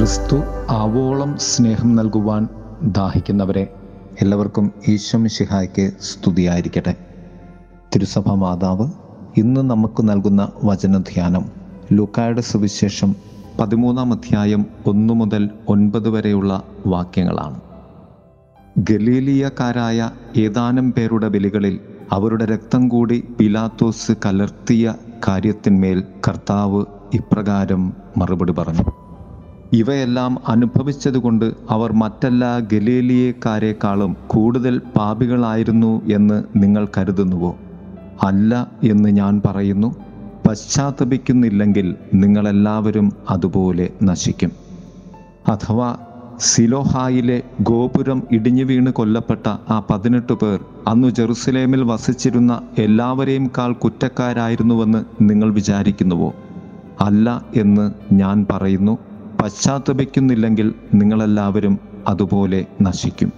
ക്രിസ്തു ആവോളം സ്നേഹം നൽകുവാൻ ദാഹിക്കുന്നവരെ എല്ലാവർക്കും ഈശ്വം ശിഹായ്ക്ക് സ്തുതിയായിരിക്കട്ടെ. തിരുസഭ മാതാവ് ഇന്ന് നമുക്ക് നൽകുന്ന വചനധ്യാനം ലൂക്കായുടെ സുവിശേഷം പതിമൂന്നാം അധ്യായം ഒന്നു മുതൽ ഒൻപത് വരെയുള്ള വാക്യങ്ങളാണ്. ഗലീലിയക്കാരായ ഏതാനും പേരുടെ ബലികളിൽ അവരുടെ രക്തം കൂടി പിലാത്തോസ് കലർത്തിയ കാര്യത്തിന്മേൽ കർത്താവ് ഇപ്രകാരം മറുപടി പറഞ്ഞു. ഇവയെല്ലാം അനുഭവിച്ചതുകൊണ്ട് അവർ മറ്റെല്ലാ ഗലീലിയക്കാരെക്കാളും കൂടുതൽ പാപികളായിരുന്നു എന്ന് നിങ്ങൾ കരുതുന്നുവോ? അല്ല എന്ന് ഞാൻ പറയുന്നു പശ്ചാത്തപിക്കുന്നില്ലെങ്കിൽ നിങ്ങളെല്ലാവരും അതുപോലെ നശിക്കും. അഥവാ സിലോഹായിലെ ഗോപുരം ഇടിഞ്ഞു വീണ് കൊല്ലപ്പെട്ട ആ പതിനെട്ട് പേർ അന്നു ജെറുസലേമിൽ വസിച്ചിരുന്ന എല്ലാവരെയും കാൾ കുറ്റക്കാരായിരുന്നുവെന്ന് നിങ്ങൾ വിചാരിക്കുന്നുവോ? അല്ല എന്ന് ഞാൻ പറയുന്നു പശ്ചാത്തപിക്കുന്നില്ലെങ്കിൽ നിങ്ങളെല്ലാവരും അതുപോലെ നശിക്കും.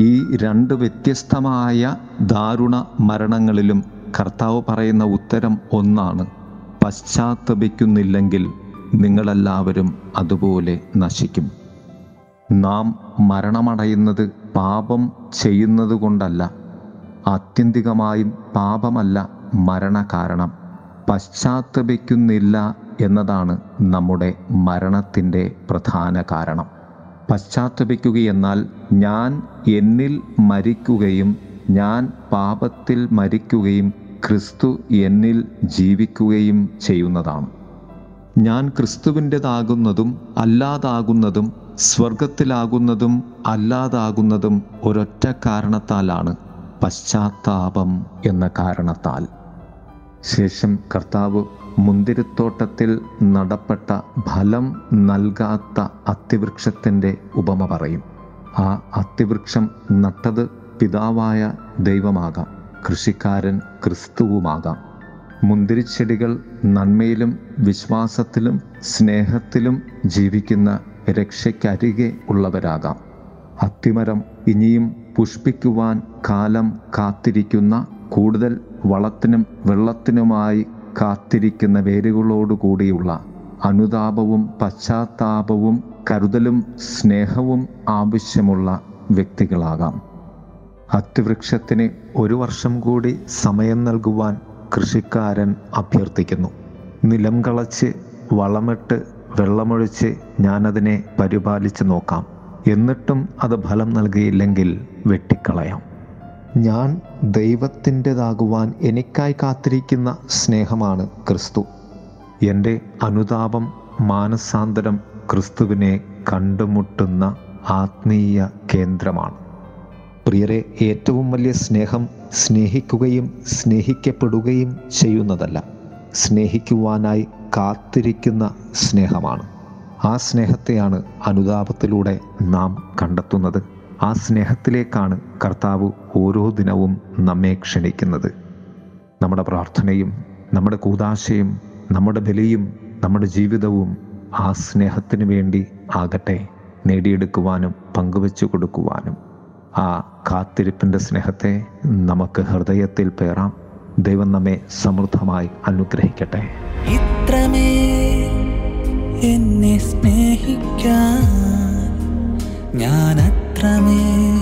ഈ രണ്ട് വ്യത്യസ്തമായ ദാരുണ മരണങ്ങളിലും കർത്താവ് പറയുന്ന ഉത്തരം ഒന്നാണ്. പശ്ചാത്തപിക്കുന്നില്ലെങ്കിൽ നിങ്ങളെല്ലാവരും അതുപോലെ നശിക്കും. നാം മരണമടയുന്നത് പാപം ചെയ്യുന്നത് കൊണ്ടല്ല. ആത്യന്തികമായും പാപമല്ല മരണകാരണം. പശ്ചാത്തപിക്കുന്നില്ല എന്നതാണ് നമ്മുടെ മരണത്തിന്റെ പ്രധാന കാരണം. പശ്ചാത്തപിക്കുകയെന്നാൽ ഞാൻ എന്നിൽ മരിക്കുകയും ഞാൻ പാപത്തിൽ മരിക്കുകയും ക്രിസ്തു എന്നിൽ ജീവിക്കുകയും ചെയ്യുന്നതാണ്. ഞാൻ ക്രിസ്തുവിന്റെതാകുന്നതും അല്ലാതാകുന്നതും സ്വർഗത്തിലാകുന്നതും അല്ലാതാകുന്നതും ഒരൊറ്റ കാരണത്താലാണ് പശ്ചാത്താപം എന്ന കാരണത്താൽ. ശേഷം കർത്താവ് മുന്തിരിത്തോട്ടത്തിൽ നടപ്പെട്ട ഫലം നൽകാത്ത അത്തിവൃക്ഷത്തിന്റെ ഉപമ പറയും. ആ അത്തിവൃക്ഷം നട്ടത് പിതാവായ ദൈവമാകാം കൃഷിക്കാരൻ ക്രിസ്തുവുമാകാം. മുന്തിരിച്ചെടികൾ നന്മയിലും വിശ്വാസത്തിലും സ്നേഹത്തിലും ജീവിക്കുന്ന രക്ഷയ്ക്കരികെ ഉള്ളവരാകാം. അത്തിമരം ഇനിയും പുഷ്പിക്കുവാൻ കാലം കാത്തിരിക്കുന്ന കൂടുതൽ വളത്തിനും വെള്ളത്തിനുമായി കാത്തിരിക്കുന്ന വേരുകളോടുകൂടിയുള്ള അനുതാപവും പശ്ചാത്താപവും കരുതലും സ്നേഹവും ആവശ്യമുള്ള വ്യക്തികളാകാം. അത്തിവൃക്ഷത്തിന് ഒരു വർഷം കൂടി സമയം നൽകുവാൻ കൃഷിക്കാരൻ അഭ്യർത്ഥിക്കുന്നു. നിലം കളച്ച് വളമിട്ട് വെള്ളമൊഴിച്ച് ഞാനതിനെ പരിപാലിച്ച് നോക്കാം. എന്നിട്ടും അത് ഫലം നൽകിയില്ലെങ്കിൽ വെട്ടിക്കളയാം. ഞാൻ ദൈവത്തിന്റെതാകുവാൻ എനിക്കായി കാത്തിരിക്കുന്ന സ്നേഹമാണ് ക്രിസ്തു. എന്റെ അനുതാപം മാനസാന്തരം ക്രിസ്തുവിനെ കണ്ടുമുട്ടുന്ന ആത്മീയ കേന്ദ്രമാണ്. പ്രിയരെ ഏറ്റവും വലിയ സ്നേഹം സ്നേഹിക്കുകയും സ്നേഹിക്കപ്പെടുകയും ചെയ്യുന്നതല്ല സ്നേഹിക്കുവാനായി കാത്തിരിക്കുന്ന സ്നേഹമാണ്. ആ സ്നേഹത്തെയാണ് അനുതാപത്തിലൂടെ നാം കണ്ടെത്തുന്നത്. ആ സ്നേഹത്തിലേക്കാണ് കർത്താവ് ഓരോ ദിനവും നമ്മെ ക്ഷണിക്കുന്നത്. നമ്മുടെ പ്രാർത്ഥനയും നമ്മുടെ കൂതാശയും നമ്മുടെ ബലിയും നമ്മുടെ ജീവിതവും ആ സ്നേഹത്തിന് വേണ്ടി ആകട്ടെ നേടിയെടുക്കുവാനും പങ്കുവെച്ചു കൊടുക്കുവാനും. ആ കാത്തിരിപ്പിന്റെ സ്നേഹത്തെ നമുക്ക് ഹൃദയത്തിൽ പേറാം. ദൈവം നമ്മെ സമൃദ്ധമായി അനുഗ്രഹിക്കട്ടെ. ഇത്രമേ എന്നെ സ്നേഹിക്കാൻ ഞാൻ അത്രമേൽ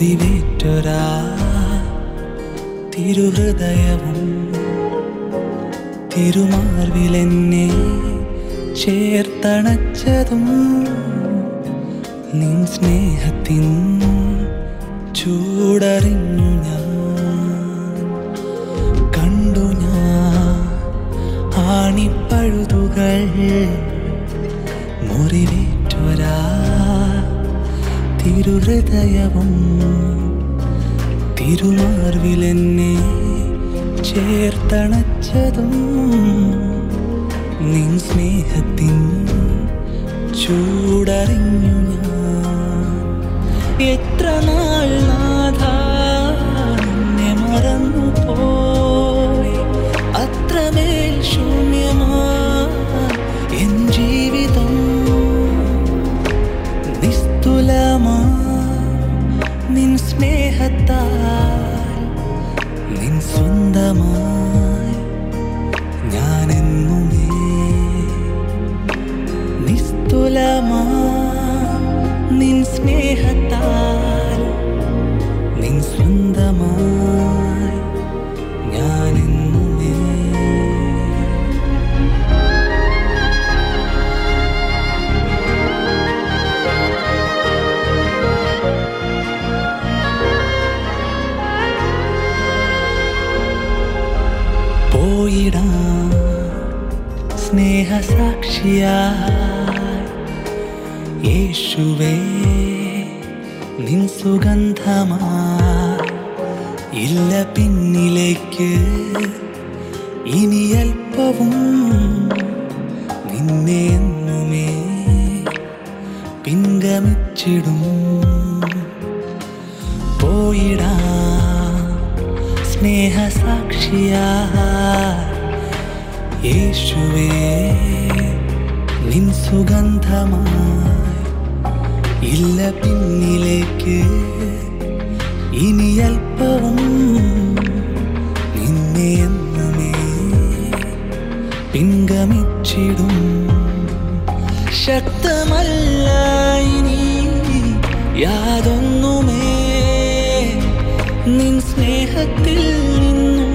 മുറിവേറ്റൊരാ തിരുഹൃദയവും തിരുമാർവിലെന്നെ ചേർത്തണച്ചതും നിൻ സ്നേഹത്തിൻ ചൂടറിഞ്ഞു ഞാൻ. കണ്ടു ഞാൻ ആണിപ്പഴുതുകൾ മുറിവേറ്റൊരാ തിരുഹൃദയവും തിരുമാർവിലെന്നെ ചേർത്തണച്ചതും നിൻ സ്നേഹത്തിൻ ചൂടറിഞ്ഞു ഞാൻ. എത്ര നാൾ നാഥ എന്നെ മറന്നു യേശുവേ നിൻ സുഗന്ധമാ ഇല്ല പിന്നിലേക്ക്. ഇനി അല്പവും നിന്നെ എന്നുമേ പിൻഗമിച്ചിടും. പോയിടാ സ്നേഹസാക്ഷിയാ. യേശുവേ നിൻ സുഗന്ധമായി ഇല്ല പിന്നിലേക്ക്. ഇനി അല്പവും നിന്നെ എന്നുമേ പിൻഗമിച്ചിടും. ശക്തമല്ല ഇനി യാതൊന്നുമേ. നിൻ സ്നേഹത്തിൽ നിന്നും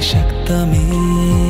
शक्तमे।